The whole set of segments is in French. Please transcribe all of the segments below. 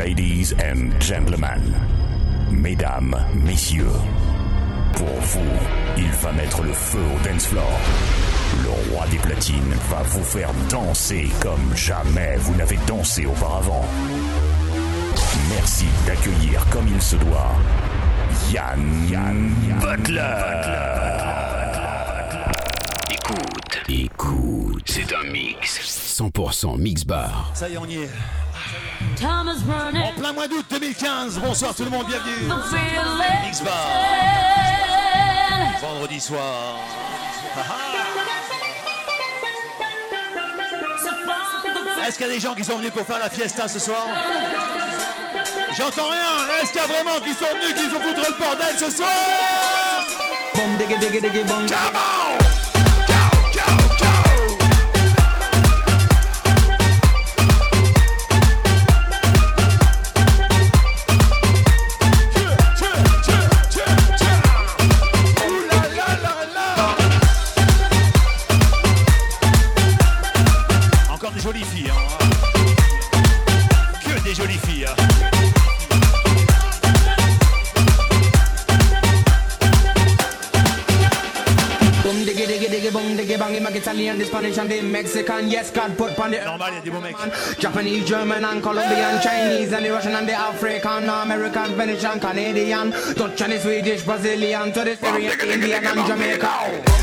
Ladies and gentlemen, mesdames, messieurs, pour vous, il va mettre le feu au dance floor. Le roi des platines va vous faire danser comme jamais vous n'avez dansé auparavant. Merci d'accueillir comme il se doit Yann, Yann, Butler. Écoute, écoute, c'est un mix. 100% mix bar. Ça y est, on y est. En plein mois d'août 2015. Bonsoir tout le monde, bienvenue. Mix bar. Vendredi soir. Est-ce qu'il y a des gens qui sont venus pour faire la fiesta ce soir? J'entends rien. Est-ce qu'il y a vraiment qui sont venus, qui sont foutre le bordel ce soir? Come on Spanish and the Mexican. Yes, God put on the Normal, il y a des mecs. Japanese, German and Colombian, Chinese and the Russian and the African, American, Venetian, Canadian, Dutch and the Swedish, Brazilian, to the Syrian, Indian and Jamaica.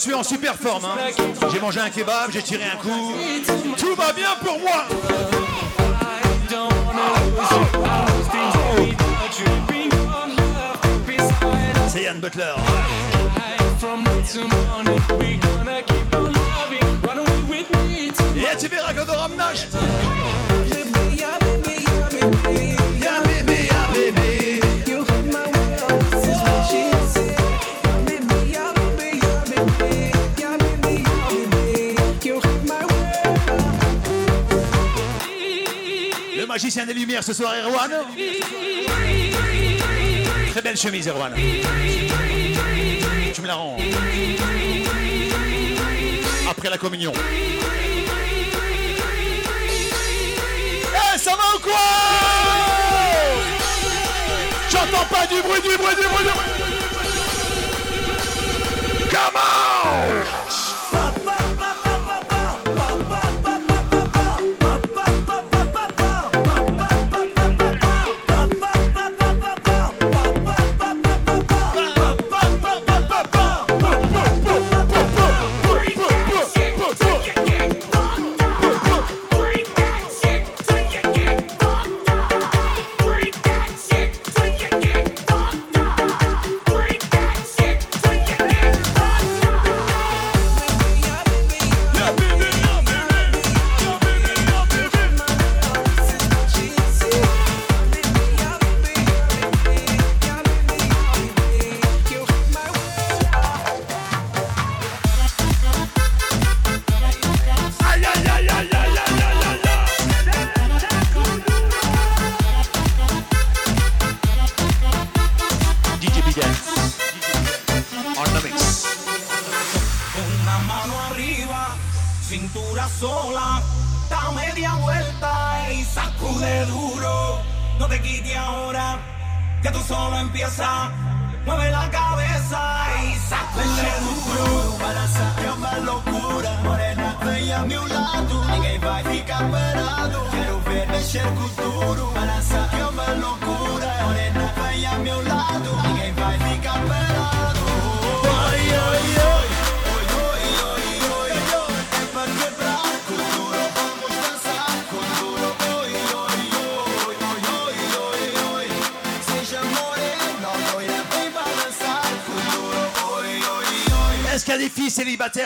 Je suis en super forme. Hein. J'ai mangé un kebab, j'ai tiré un coup. Tout va bien pour moi. C'est Yann Butler. Et tu verras des lumières ce soir, Erwan. Très belle chemise, Erwan. Tu me la rends. Après la communion. Eh, ça va ou quoi? J'entends pas du bruit, du bruit, du bruit, du bruit. Come on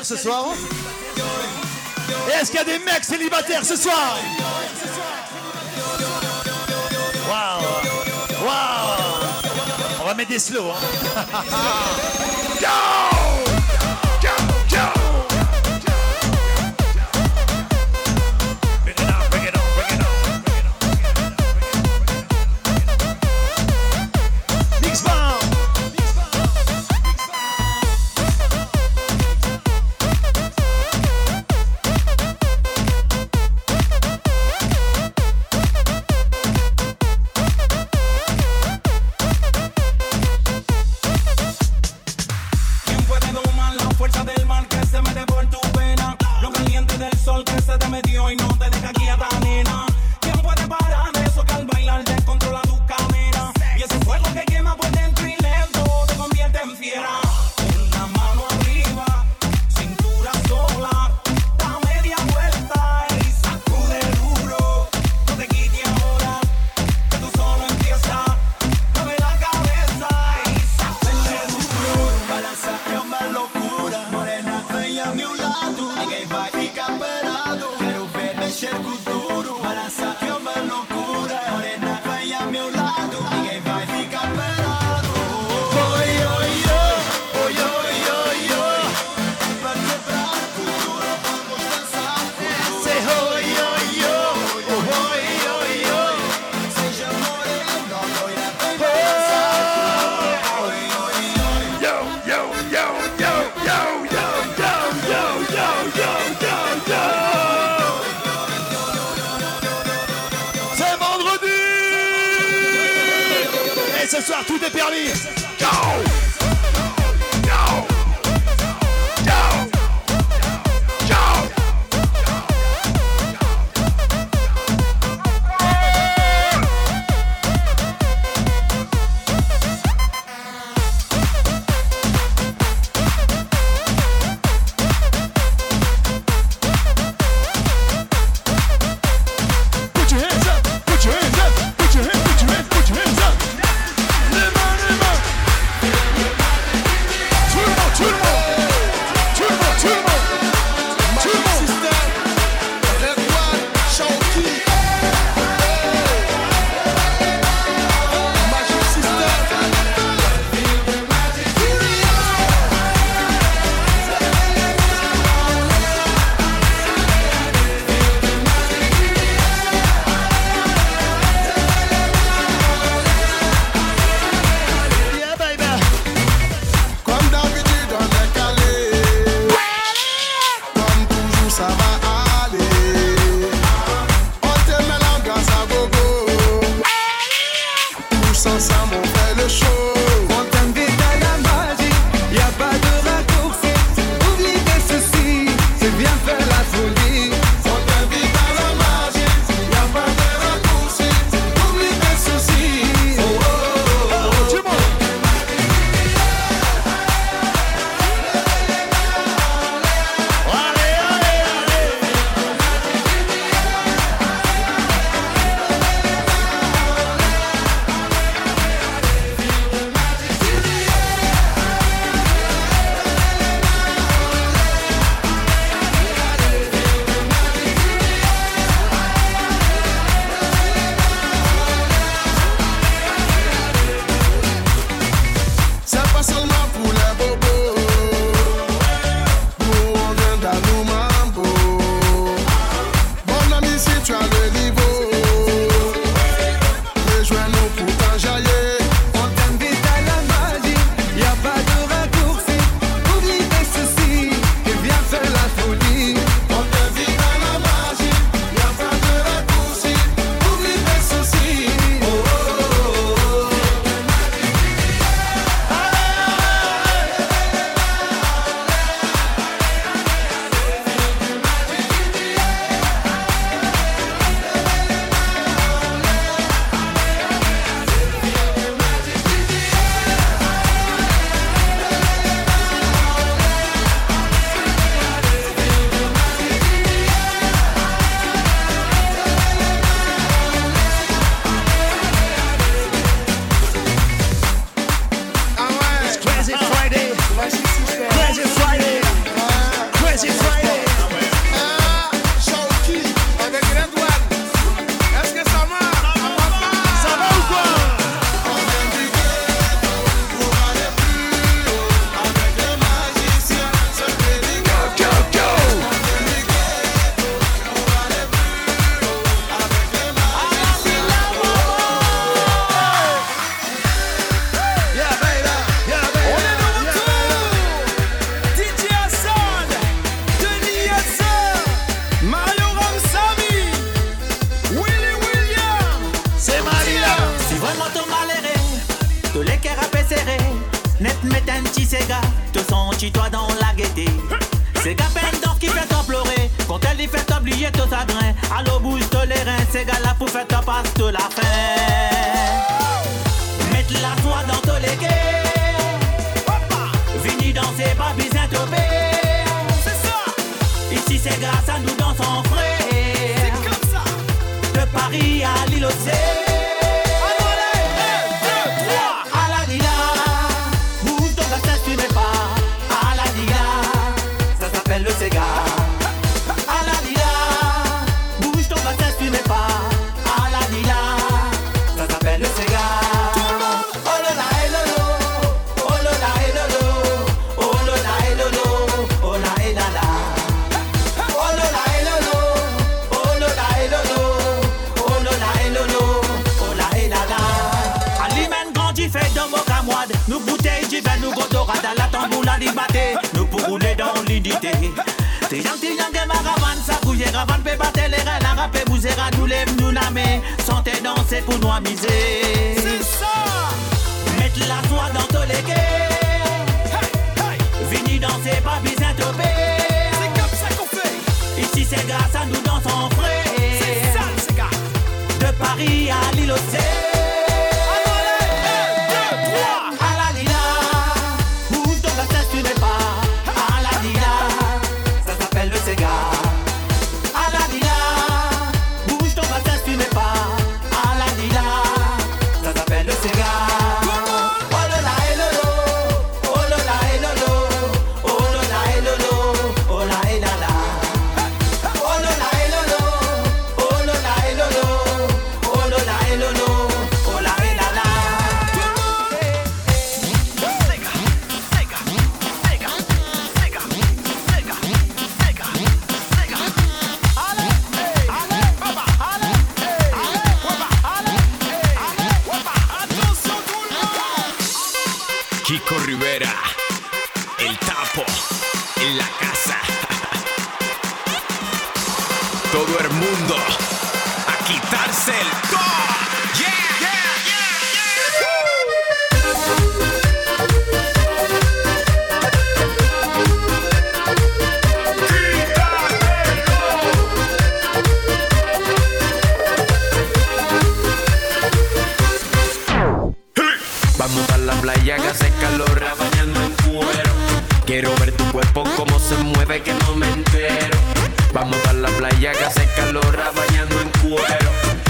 ce soir. Est-ce qu'il y a des mecs célibataires ce soir Waouh. Waouh. On va mettre des slow. Hein.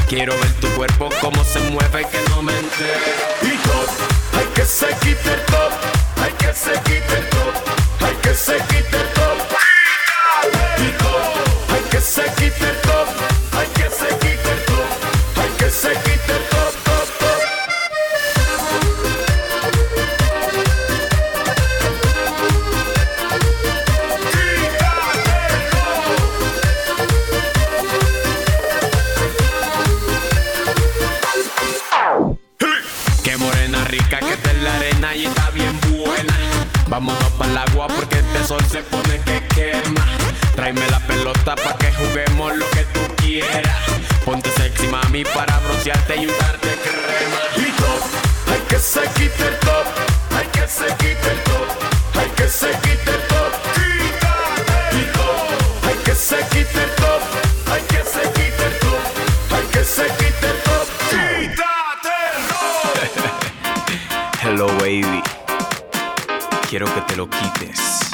Quiero ver tu cuerpo como se mueve que no me entero. Y hay que se quite el top, hay que se quite el top, hay que se quite el top. Y hay que se quite el top, hay que se quite el top, hay que se quite este sol se pone que quema. Tráeme la pelota pa' que juguemos lo que tú quieras. Ponte sexy, mami, para broncearte y untarte crema. Y top, hay que se quite el top. Hay que se quite el top. Hay que se quite el top. Quítate. Y top, hay que se quite el top. Hay que se quite el top. Hay que se quite el top. Quítate el top. Hello, baby. Quiero que te lo quites.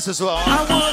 faça sua obra.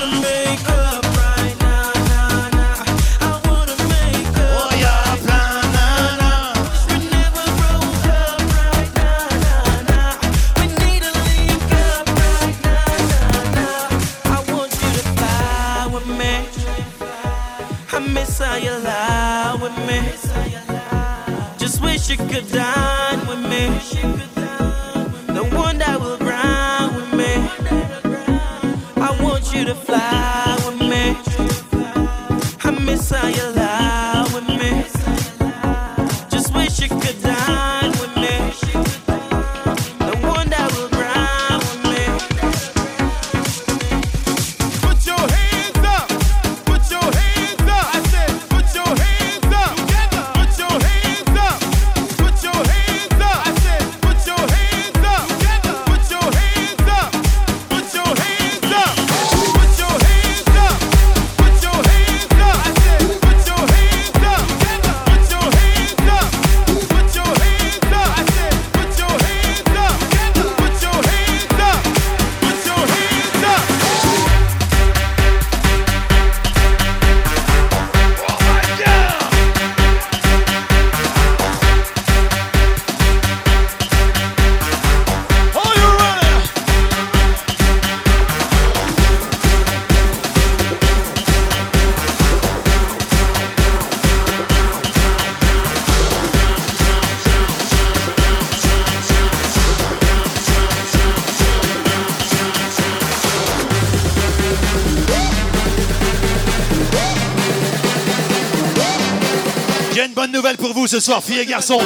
bonne nouvelle pour vous ce soir, filles et garçons.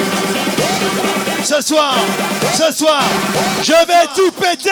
Ce soir, ce soir, je vais tout péter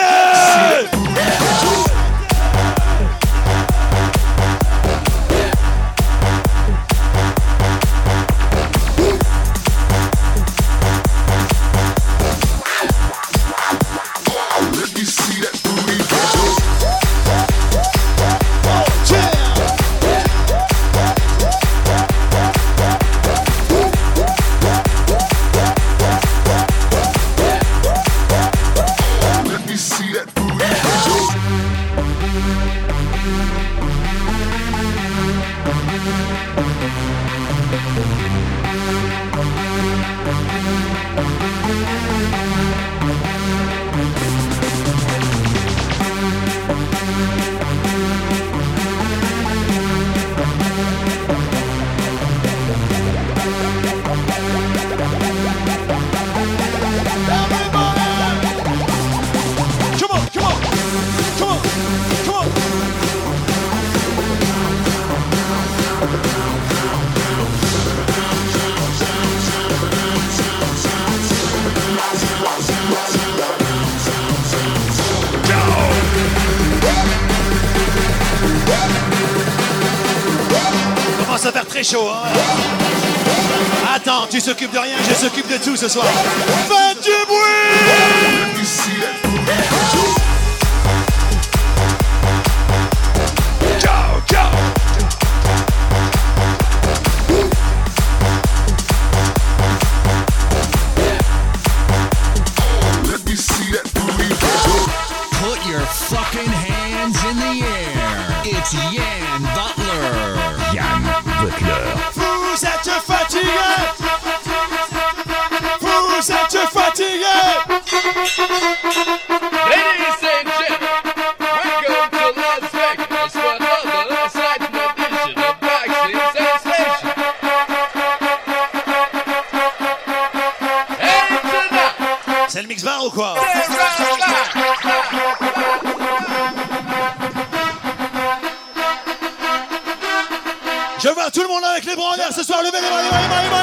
Je veux voir tout le monde avec les bras en l'air ce soir. Levez les mains, les mains, les mains,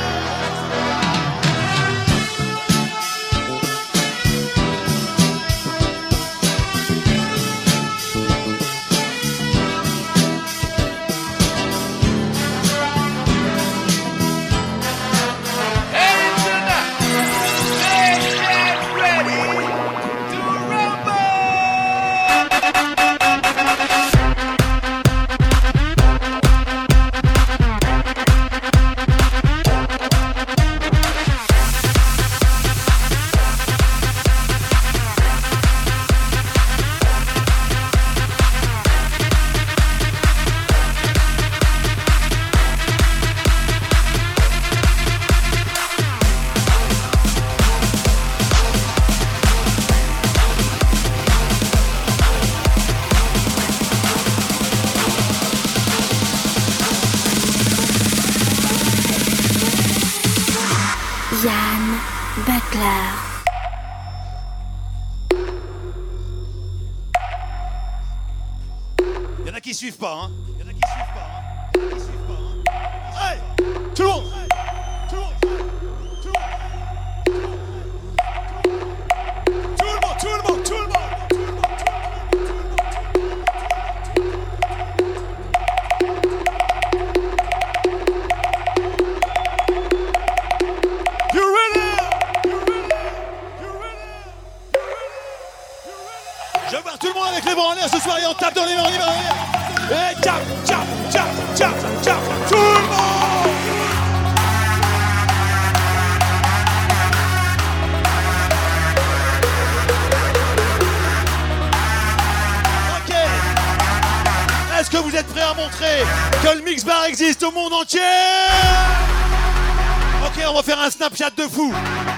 les.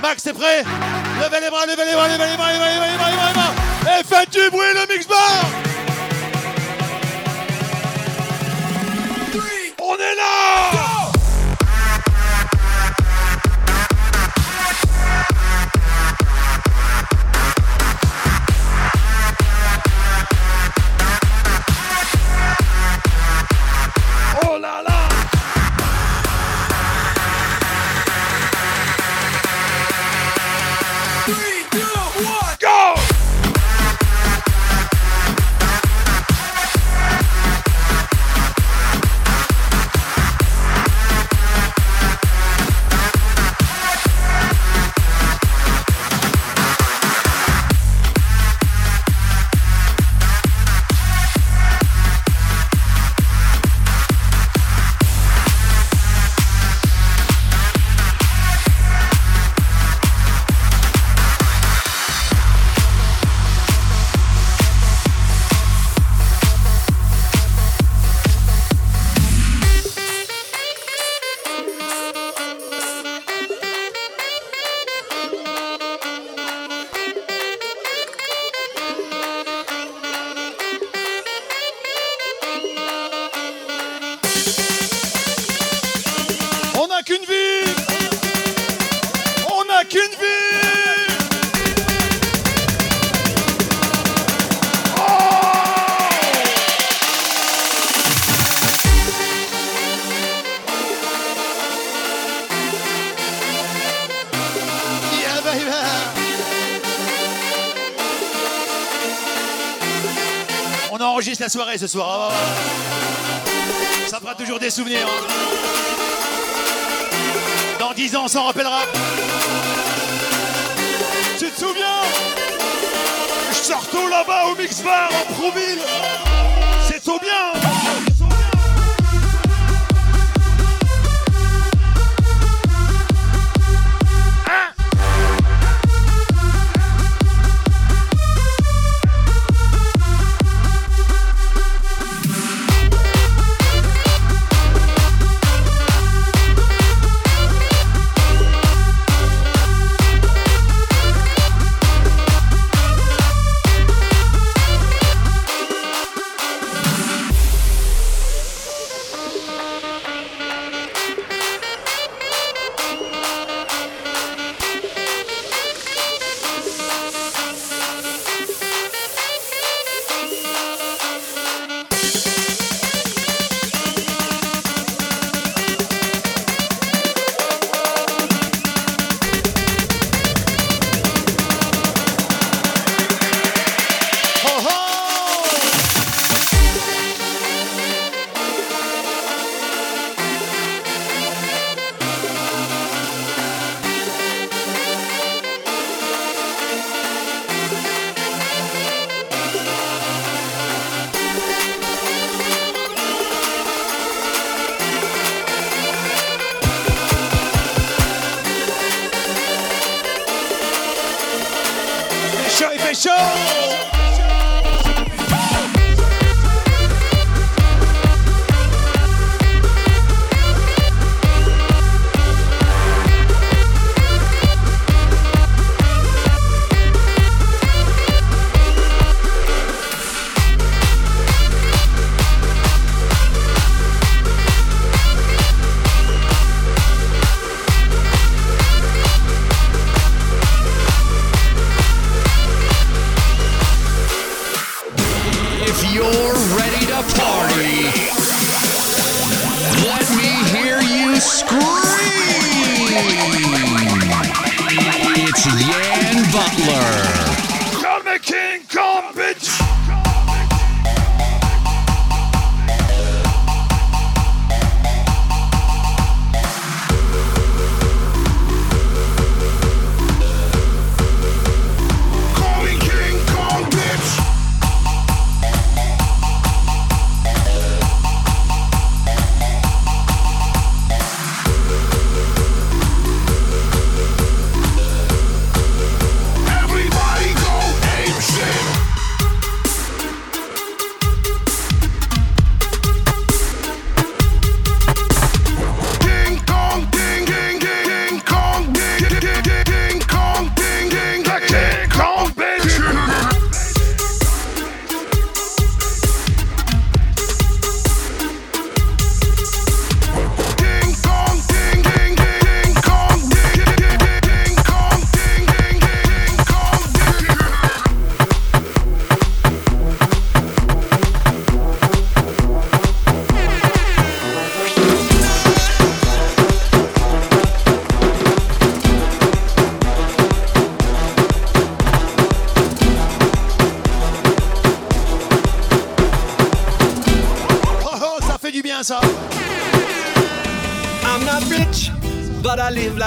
Max, c'est prêt Levez les bras, levez les bras. La soirée ce soir. Ah, ouais, ouais. Ça fera toujours des souvenirs. Dans 10 ans, on s'en rappellera. Tu te souviens? Je sors tout là-bas au Mix Bar en Prouville.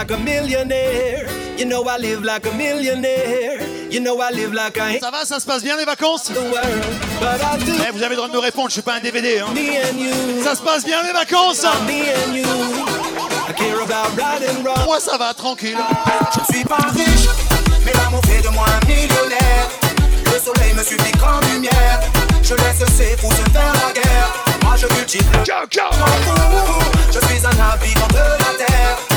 Like a millionaire. You know I live like a millionaire. You know I live like I ain't Ça va, ça se passe bien les vacances? world. Eh, Vous avez le droit de me répondre, je suis pas un DVD. Hein. Ça se passe bien les vacances? Moi ça va, tranquille. Je suis pas riche, mais l'amour fait de moi un millionnaire. Le soleil me suffit comme lumière. Je laisse ces fous se faire la guerre. Moi je amour. Je suis un habitant de la terre.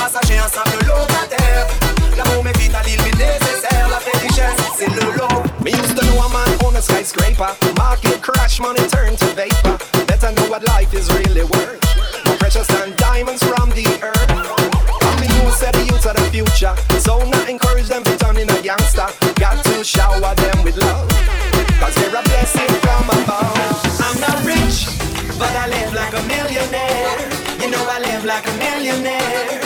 Passager, un simple locataire. L'amour m'est vital, il m'est nécessaire. La vraie richesse, c'est le lot. Me used to know a man on a skyscraper. Market crash, money turn to vapor. Better know what life is really worth. More precious than diamonds from the earth. You said the youth are the future. So not encourage them to turn in a youngster. Got to shower them with love. Cause they're a blessing from above. I'm not rich, but I live like a millionaire. You know I live like a millionaire.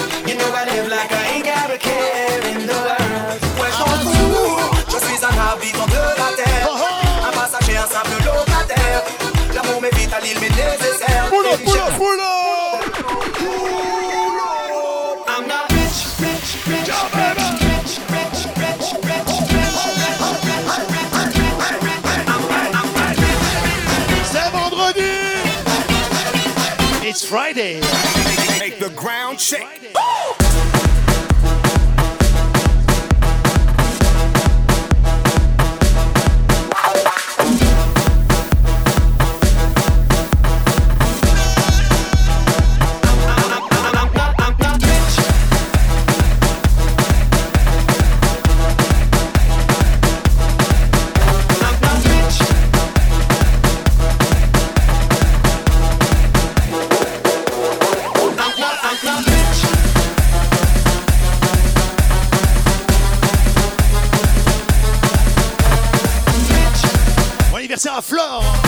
It's Friday. Make the ground shake. Anniversaire à Flore.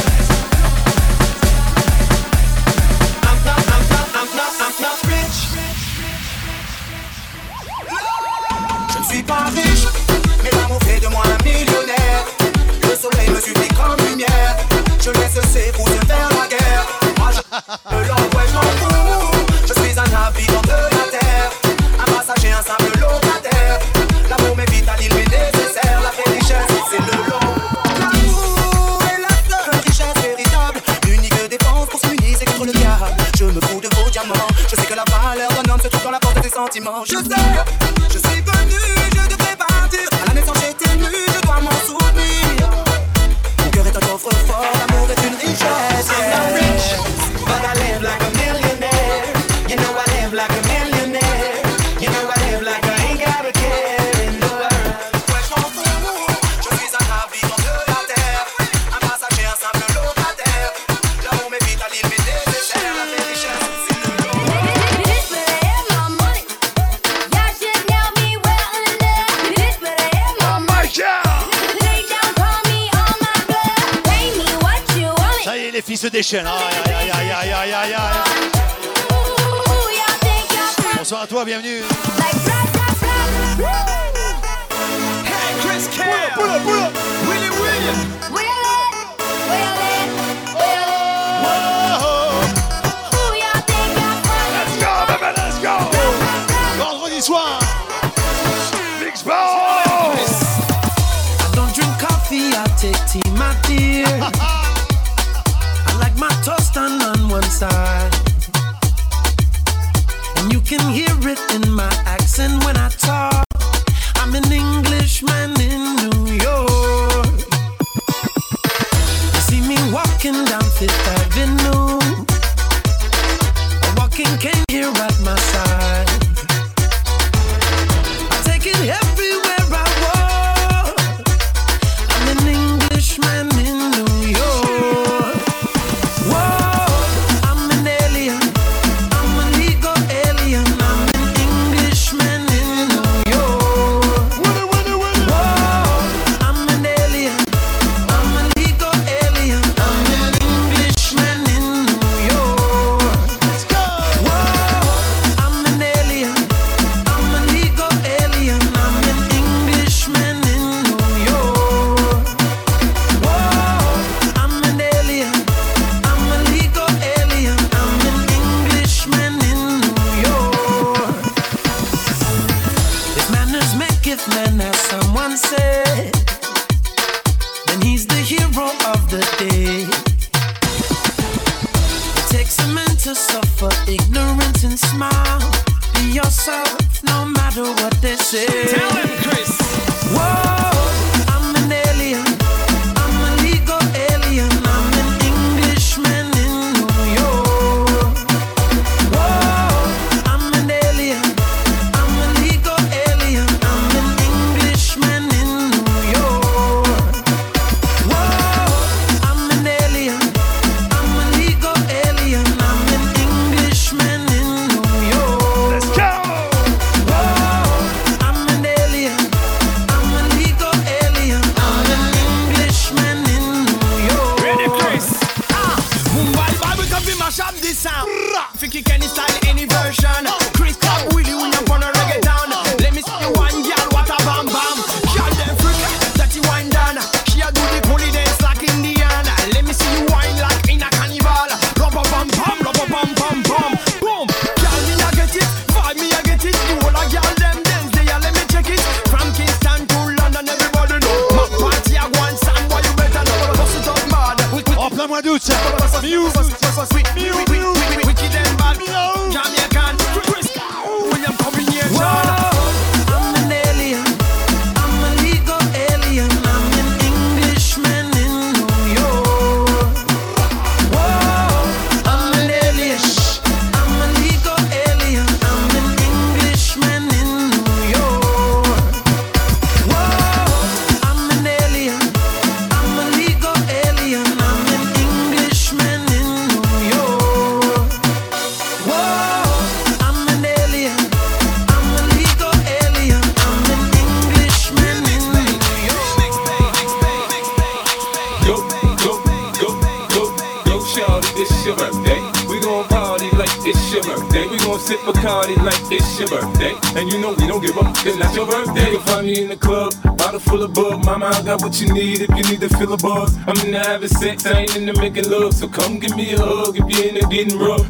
Gon' sip Bacardi like it's your birthday. And you know we don't give up, it's not your birthday. You find me in the club, bottle full of bug. Mama, I got what you need if you need to fill a buzz. I'm in the having sex, I ain't in the making love. So come give me a hug if you're in the getting rough.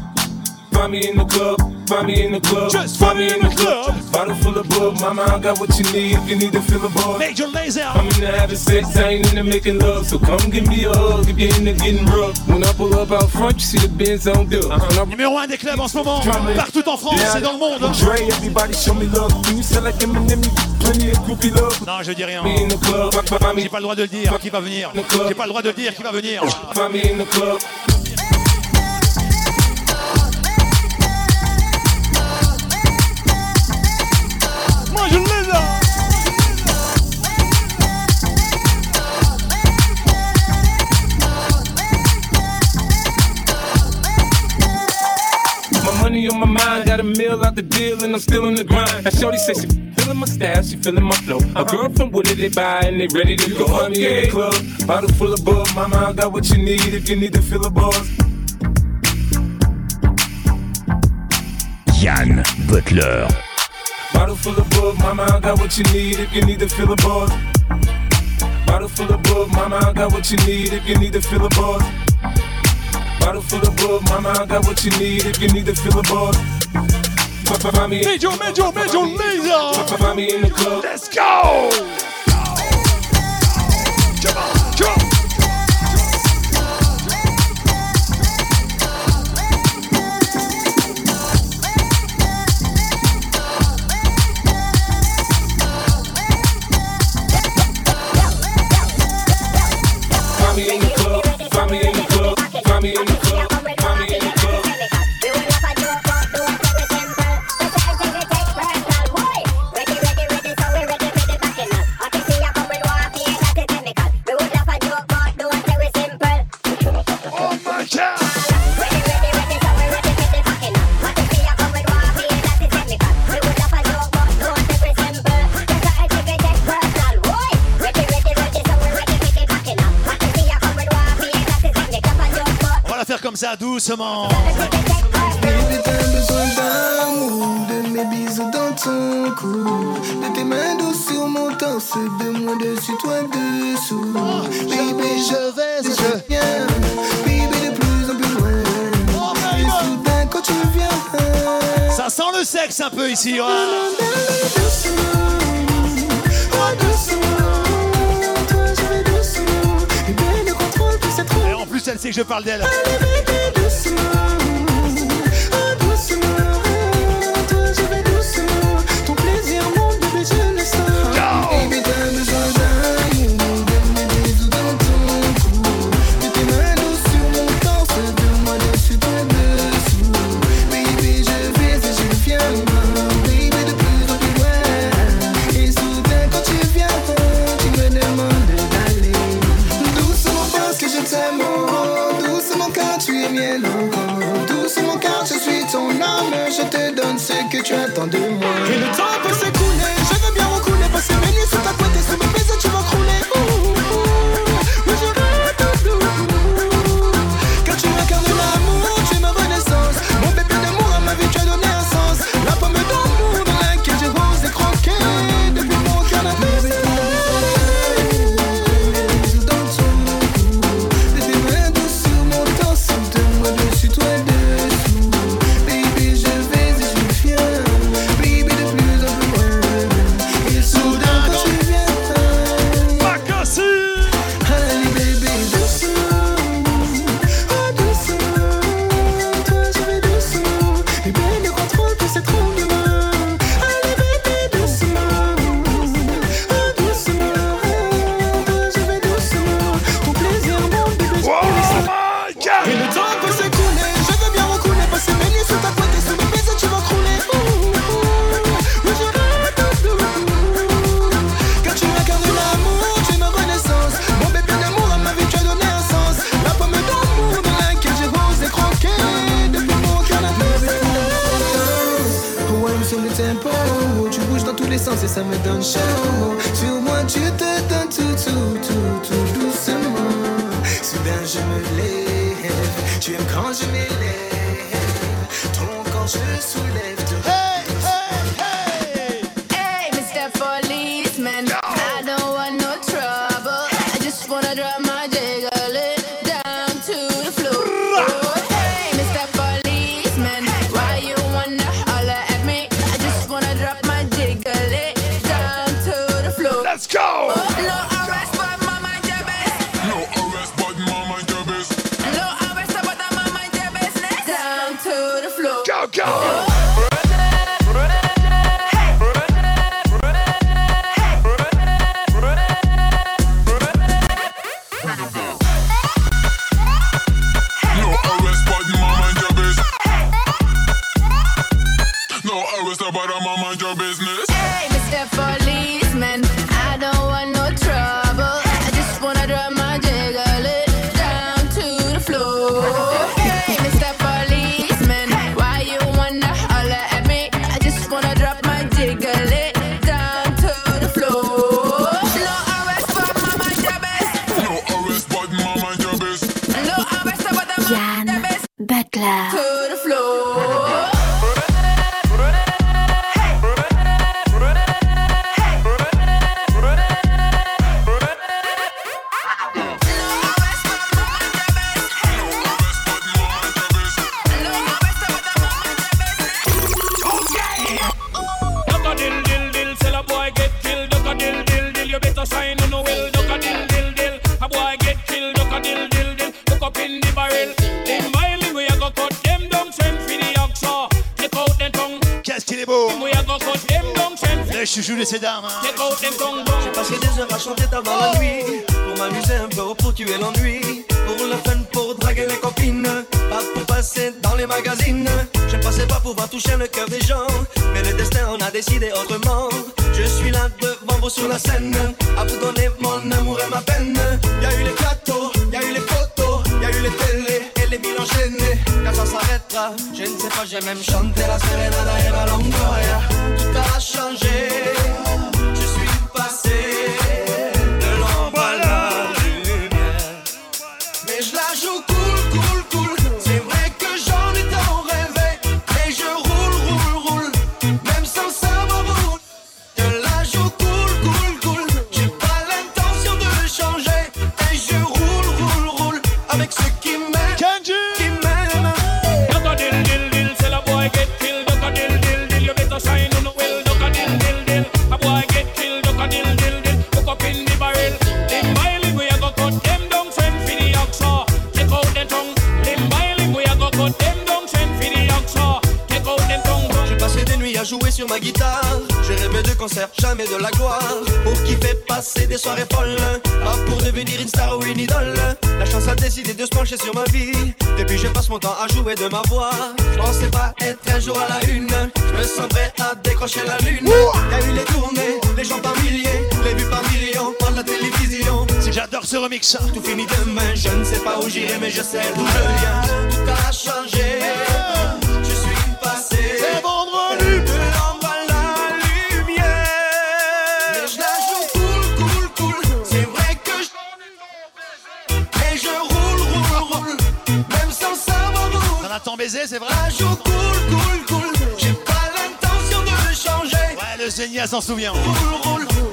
Find me in the club, find me in the club. Just find me in the club. Bottle full of bug, mama, I got what you need if you need to fill a buzz. Major laser. I'm in the having sex, I ain't in the making love. So come give me a hug if you're in the getting rough. When I pull up out front, you see the Benz on dub. Uh-huh. Numéro 1 des clubs en ce moment, partout en France et dans le monde. Dre, everybody show me love. When you sell like Eminem, plenty of groupie love. Non, je dis rien. J'ai pas le droit de le dire qui va venir. J'ai pas le droit de le dire qui va venir. Find me in the club. Mind, got a meal out the deal, and I'm still in the grind. Now, Shorty says she feeling my style, she feeling my flow. A girl from Wooded, they buy, and they ready to go. Find me in the club, bottle full of bug. Mama, I got what you need if you need to fill a buzz. Yann Butler. Bottle full of bug, mama, I got what you need if you need to fill a buzz. Bottle full of bug, mama, I got what you need if you need to fill a buzz. Bottle full of bug, mama, I got what you need if you need to fill a. Find me, Major, major, major find me in the club. Let's go. Ça, doucement. Besoin d'amour, de mes bisous dans ton cou, de tes mains douces sur mon torse, de moi dessus, toi dessous. Baby, je vais, je viens, baby, de plus en plus loin. Et soudain, quand tu viens, Ça sent le sexe un peu ici. ouais. Elle sait que je parle d'elle. le tempo. Tu bouges dans tous les sens et ça me donne chaud. Sur moi, tu te donnes tout, tout, tout, tout doucement. Soudain, je me lève. Tu aimes quand je m'élève. Ton corps, je soulève. moi j'ai même chanté la sérénade à Eva Longoria. Tout a changé. concerts, jamais de la gloire. Pour kiffer, passer des soirées folles, pas pour devenir une star ou une idole. La chance a décidé de se pencher sur ma vie. Depuis, je passe mon temps à jouer de ma voix. Je pensais pas être un jour à la une. Je me sens prêt à décrocher la lune. Y'a eu les tournées, les gens par milliers, les vues par millions, par la télévision. Si J'adore ce remix. Tout finit demain, je ne sais pas où j'irai, mais je sais d'où je viens. Tout a changé. t'en baiser, c'est vrai cool, cool, cool. J'ai pas l'intention de le changer. Ouais, le génial s'en souvient.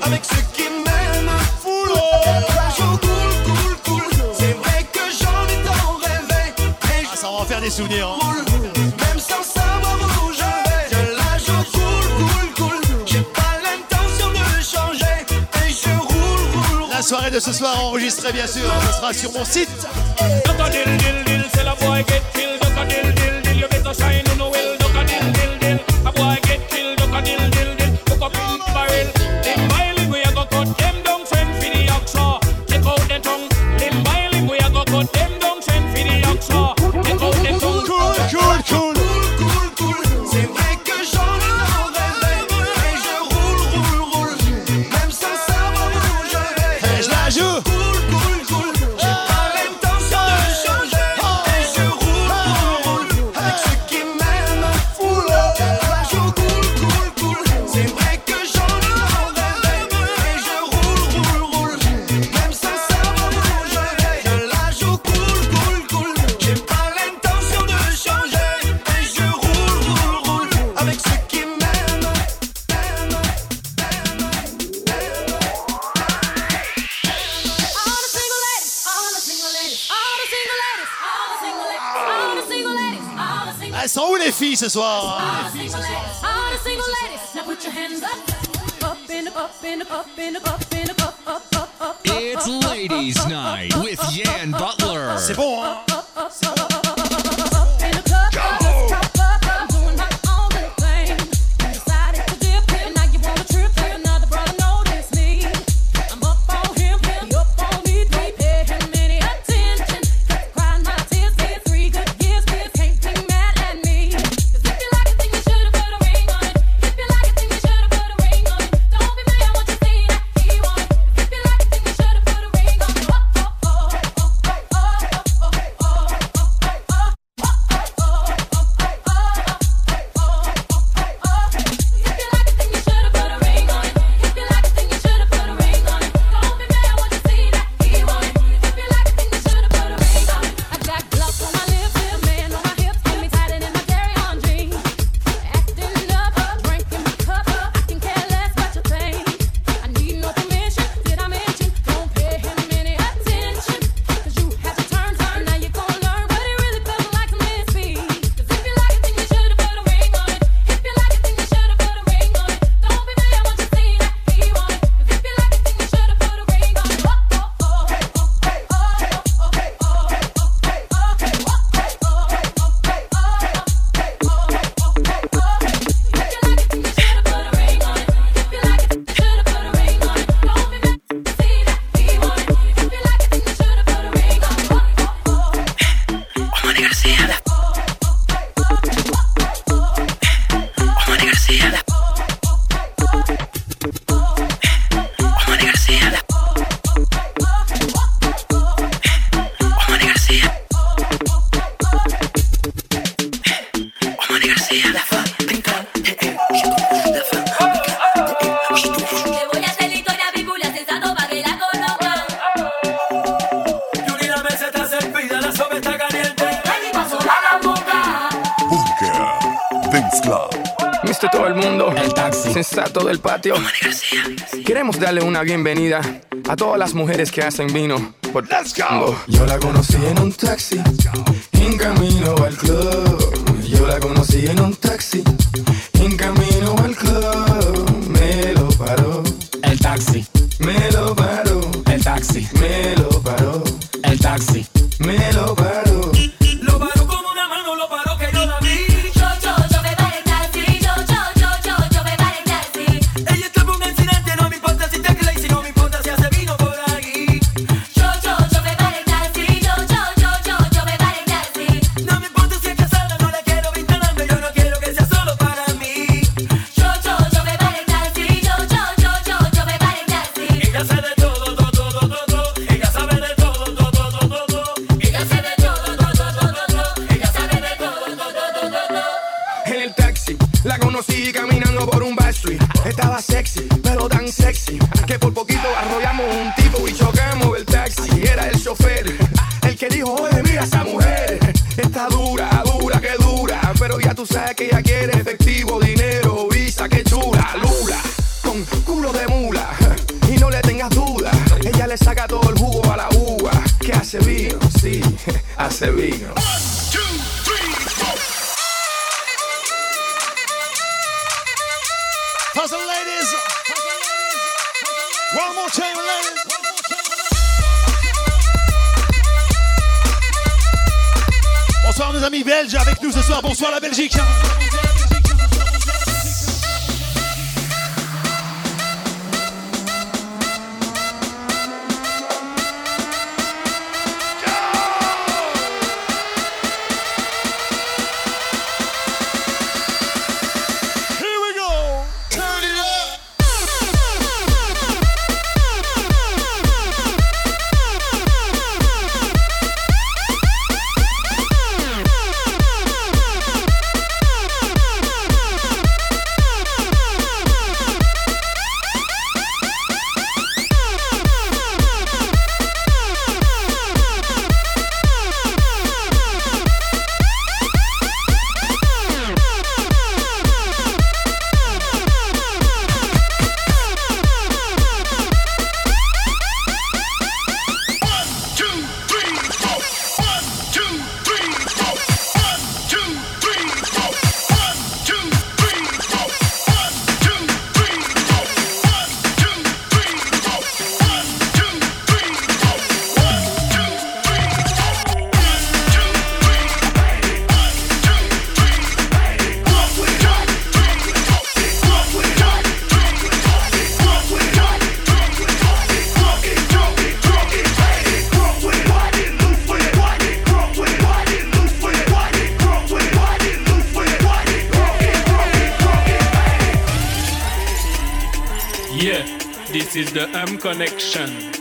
Avec ceux qui m'aiment. Foule, Ça cool, cool, cool. C'est vrai que j'en ai tant rêvé. Et ah, ça va en faire des souvenirs. Hein. Même sans savoir où je vais. Je la joue cool, cool, cool. J'ai pas l'intention de le changer. Et je roule, roule. La soirée de ce soir enregistrée, bien sûr. Ce sera sur mon site. Hey. boy get killed, just a dill, dill, dill, you better shine, you know well. Jesus was. All the single ladies, all the single ladies, now put your hands up. It's Ladies Night with Yan Butler. C'est bon. C'est bon. todo patio. Queremos darle una bienvenida a todas las mujeres que hacen vino. Por Let's go. Yo la conocí en un taxi, en camino al club. Yo la conocí en un taxi connection.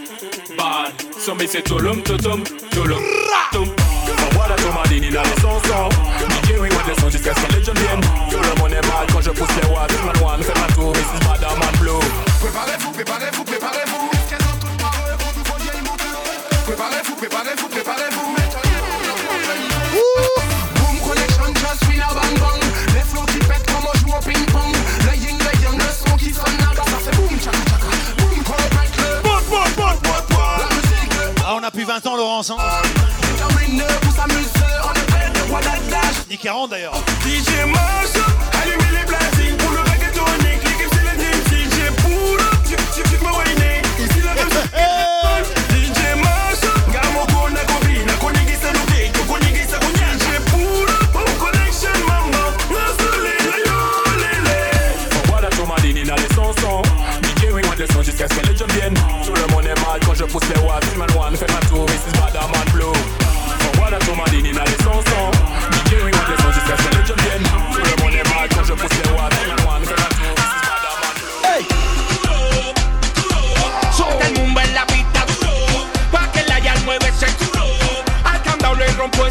rompo.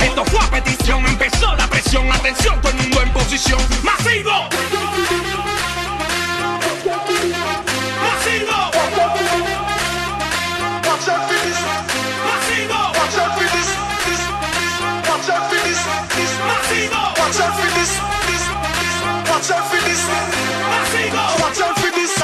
Esto fue a petición, empezó la presión. Atención, todo el en posición. ¡Masivo! Watch out for this, this, this, this. Watch out for this. Masivo. Watch out for this.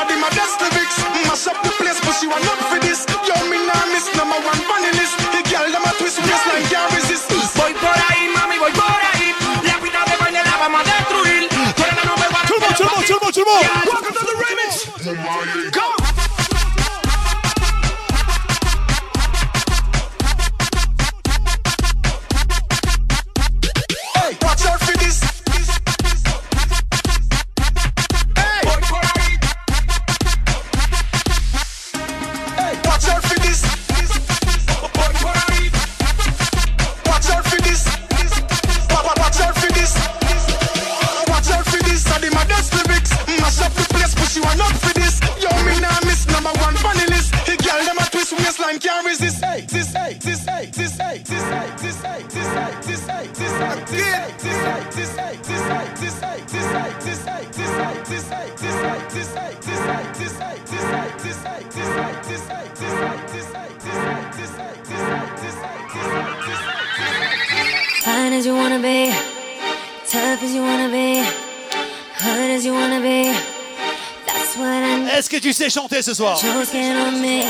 this as well. Choking on me,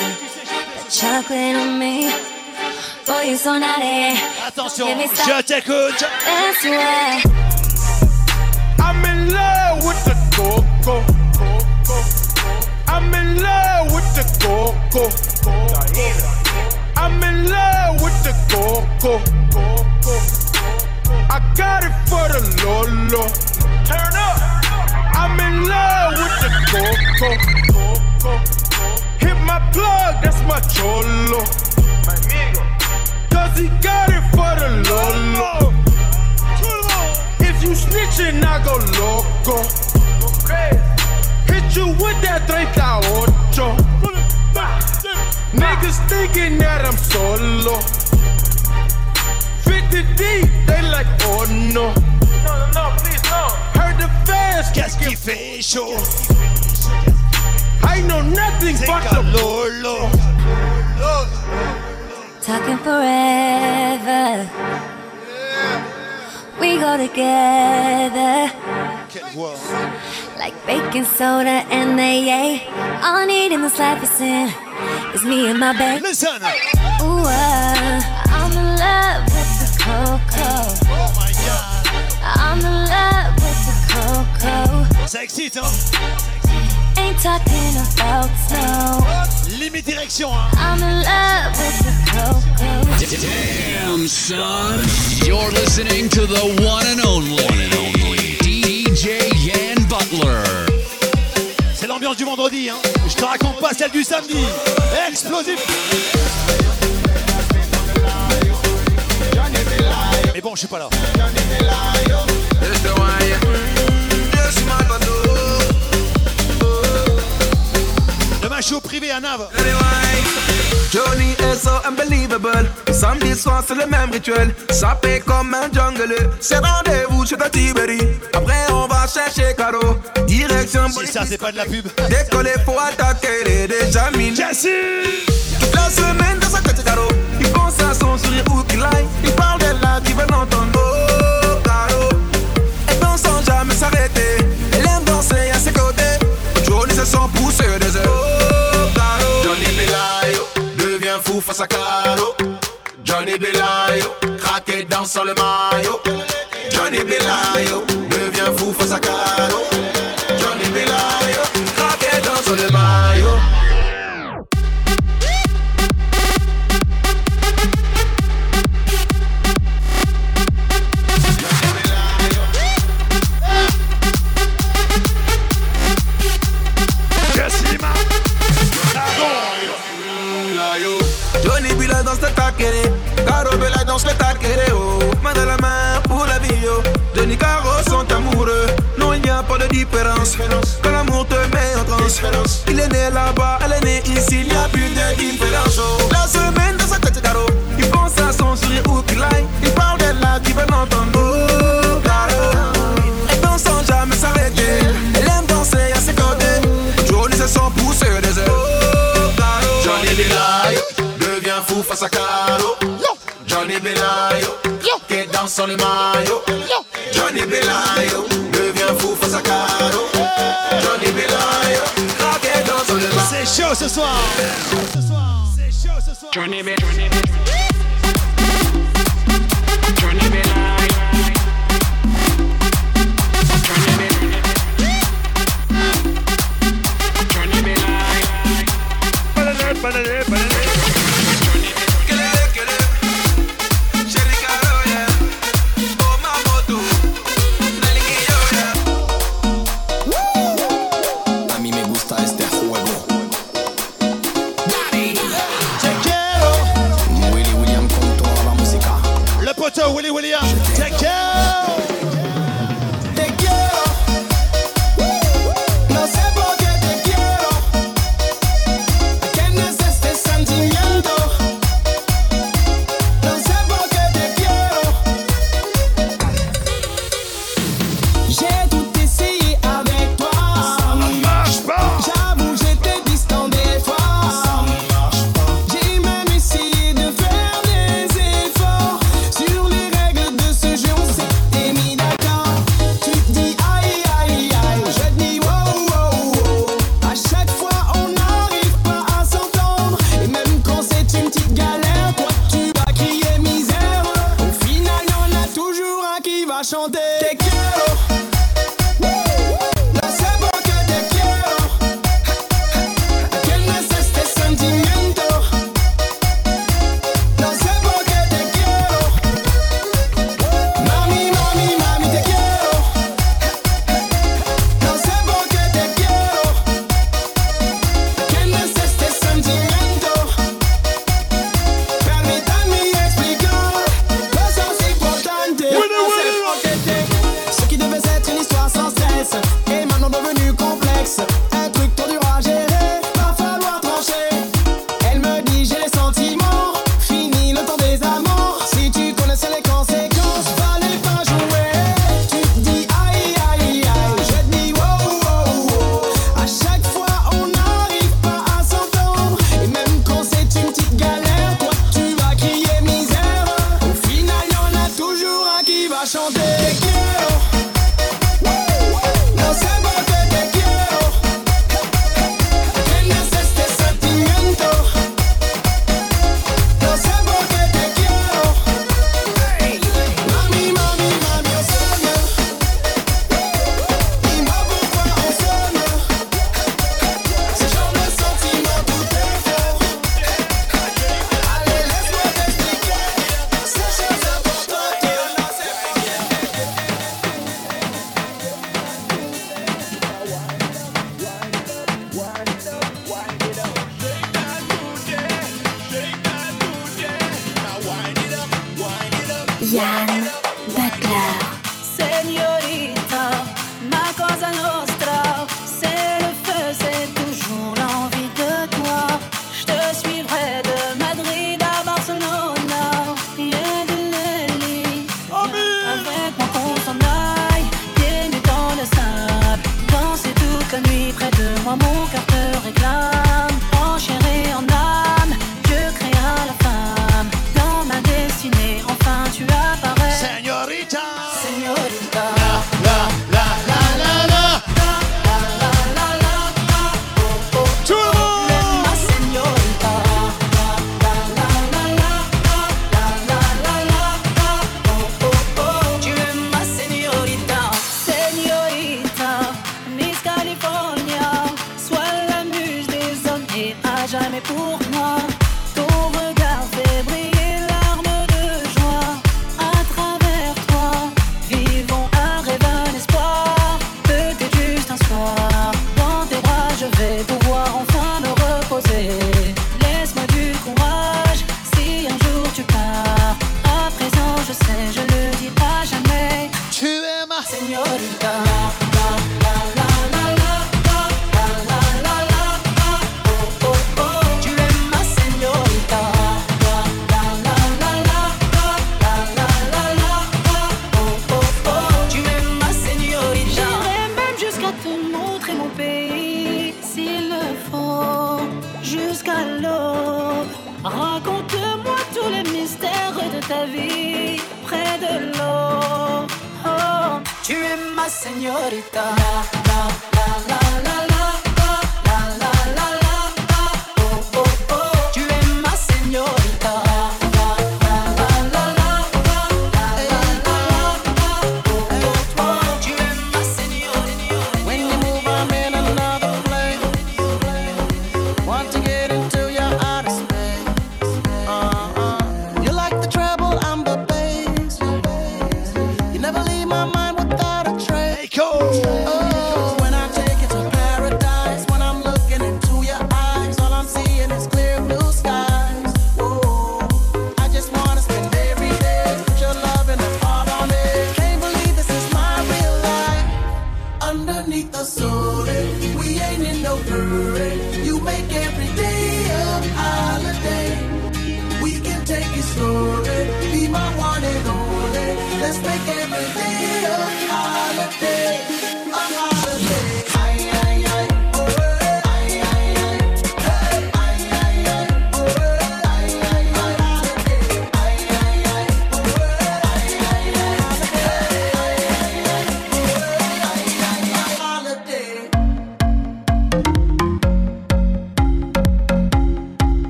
chocolate on me. Boy, ils en allaient. Attention, je t'écoute. I'm in love with the coco. I'm in love with the coco. I'm in love with the coco. I got it for the lolo. Turn up. I'm in love with the coco my cholo. Cause he got it for the lolo. If you snitching, I go loco. Hit you with that 38. Niggas thinking that I'm solo. 50 deep, they like, oh no. No, no, no, please, no. Heard the fans, just keep facial. I know nothing but the Lolo. Talking forever. We go together. Like baking soda and AA. All I need in this life is sin. It's me and my babe. Listen. Ooh, uh, I'm in love with the cocoa. Oh my god. I'm in love with the cocoa. Sexy, Ain't talking about snow. Limite direction. Hein. Damn son, you're listening to the one and only, one and only. DJ Yann Butler. C'est l'ambiance du vendredi, hein. Je te raconte pas celle du samedi. Explosif. Mais bon, je suis pas là. Je suis au privé à Nave. Johnny est so unbelievable. Samedi soir, c'est le même rituel. Sapé comme un jungle. C'est rendez-vous chez ta Tiberi. Après, on va chercher Caro. Direction. Si ça, c'est pas de la pub. Décoller pour attaquer les déjà mines. Toute la semaine dans sa tête, Caro. Il pense à son sourire où qu'il aille. Il parle d'elle là qui veut l'entendre. Johnny dans le maillot. Johnny Belayo devient fou face à Caro. Différence. Quand l'amour te met en transe, il est né là-bas, elle est née ici, il n'y a plus de différence. La semaine dans sa tête, Caro, il pense à son sourire où qu'il aille, il parle d'elle là qui veut l'entendre, oh. Caro, elle danse sans jamais s'arrêter, elle aime danser à ses côtés. Johnny se sent pousser des ailes, oh. Caro, Johnny Belayo devient fou face à Caro. Johnny Belayo qui danse sur le maillot. Johnny Belayo devient fou face à Caro. Johnny Belayo craqué dans sur le maillot. C'est chaud ce soir. C'est chaud ce soir. Johnny Be- Johnny Be- Johnny likes.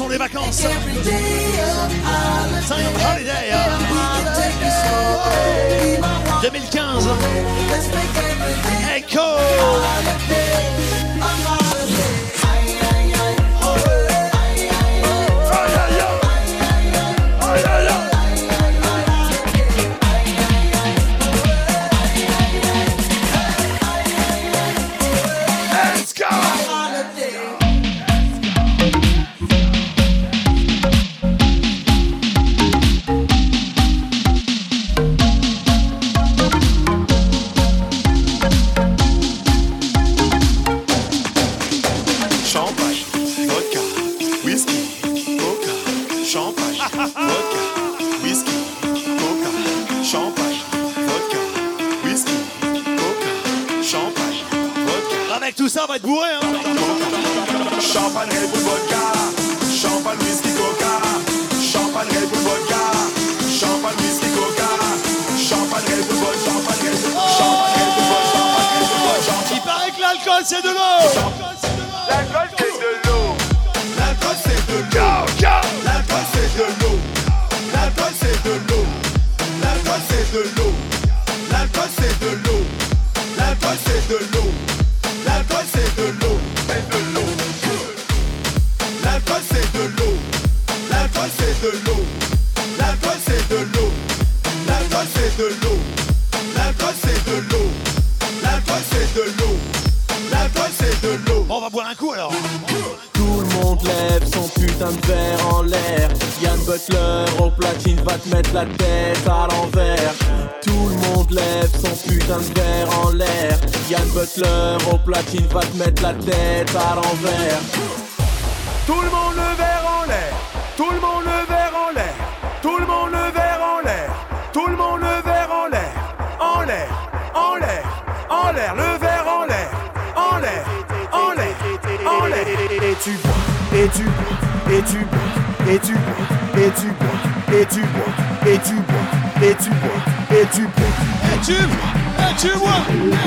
sont les vacances. Ça y holiday. 2015. Hein. Echo.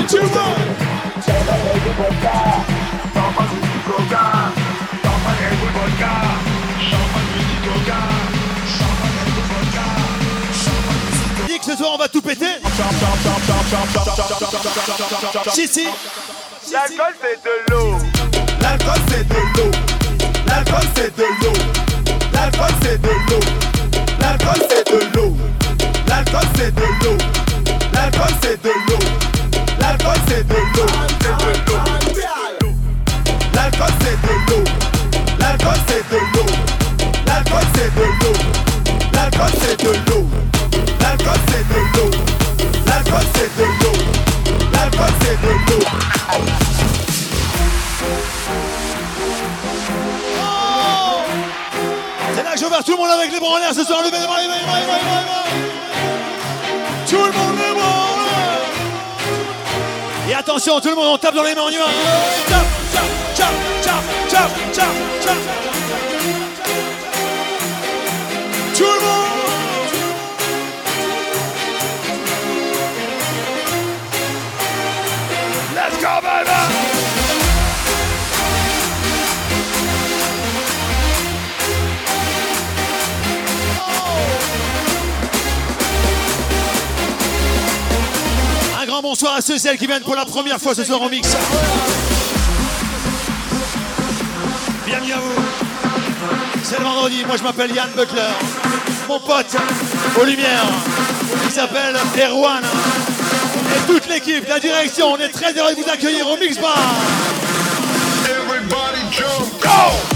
Tu. Dis que ce soir on va tout péter. Si si. L'alcool c'est de l'eau. L'alcool c'est de l'eau. L'alcool c'est de l'eau. L'alcool c'est de l'eau. L'alcool c'est de l'eau. L'alcool c'est de l'eau. L'alcool c'est de l'eau. L'alcool c'est de l'eau, c'est de l'eau. L'alcool c'est de l'eau. L'alcool c'est de l'eau. L'alcool c'est de l'eau. L'alcool c'est de l'eau. L'alcool c'est de l'eau. L'alcool c'est de l'eau. C'est de l'eau. Là que je verse tout le monde avec les bras en l'air ce soir. Levez les bras, levez les bras, levez les bras. Tout le monde attention, tout le monde, on tape dans les mains, on y va. Tout le monde. Let's go, baby! Grand bonsoir à ceux et celles qui viennent pour la première fois ce soir en mix. Bienvenue à vous. C'est le vendredi, moi je m'appelle Yann Butler. Mon pote aux lumières, il s'appelle Erwan. Et toute l'équipe, la direction, on est très heureux de vous accueillir au Mix Bar. Everybody jump, go! Go,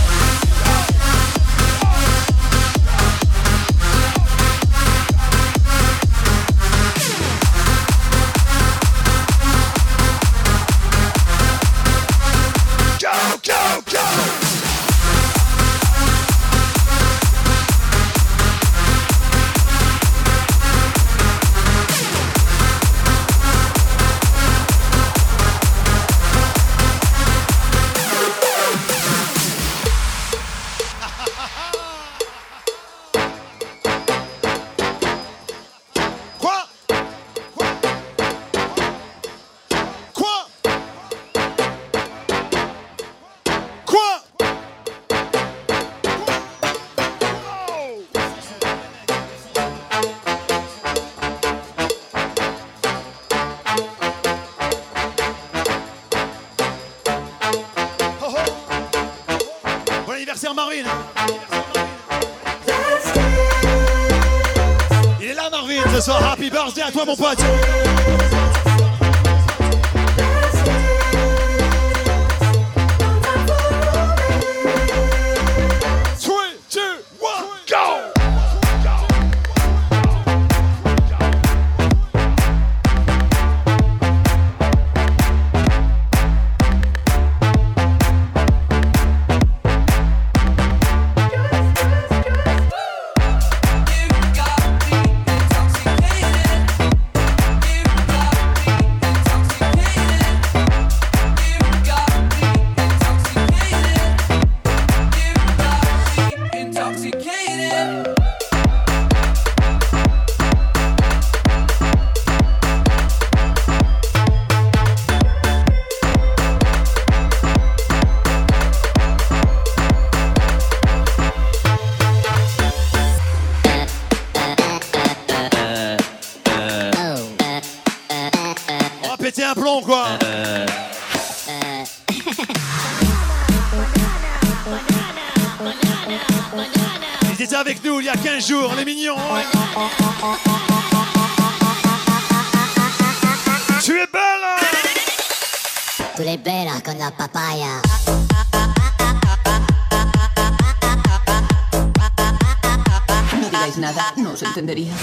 à toi mon pote toujours, les mignons. Tu es belle. Hein. Tu es belle hein, comme la papaya. No digáis nada, no os entendería.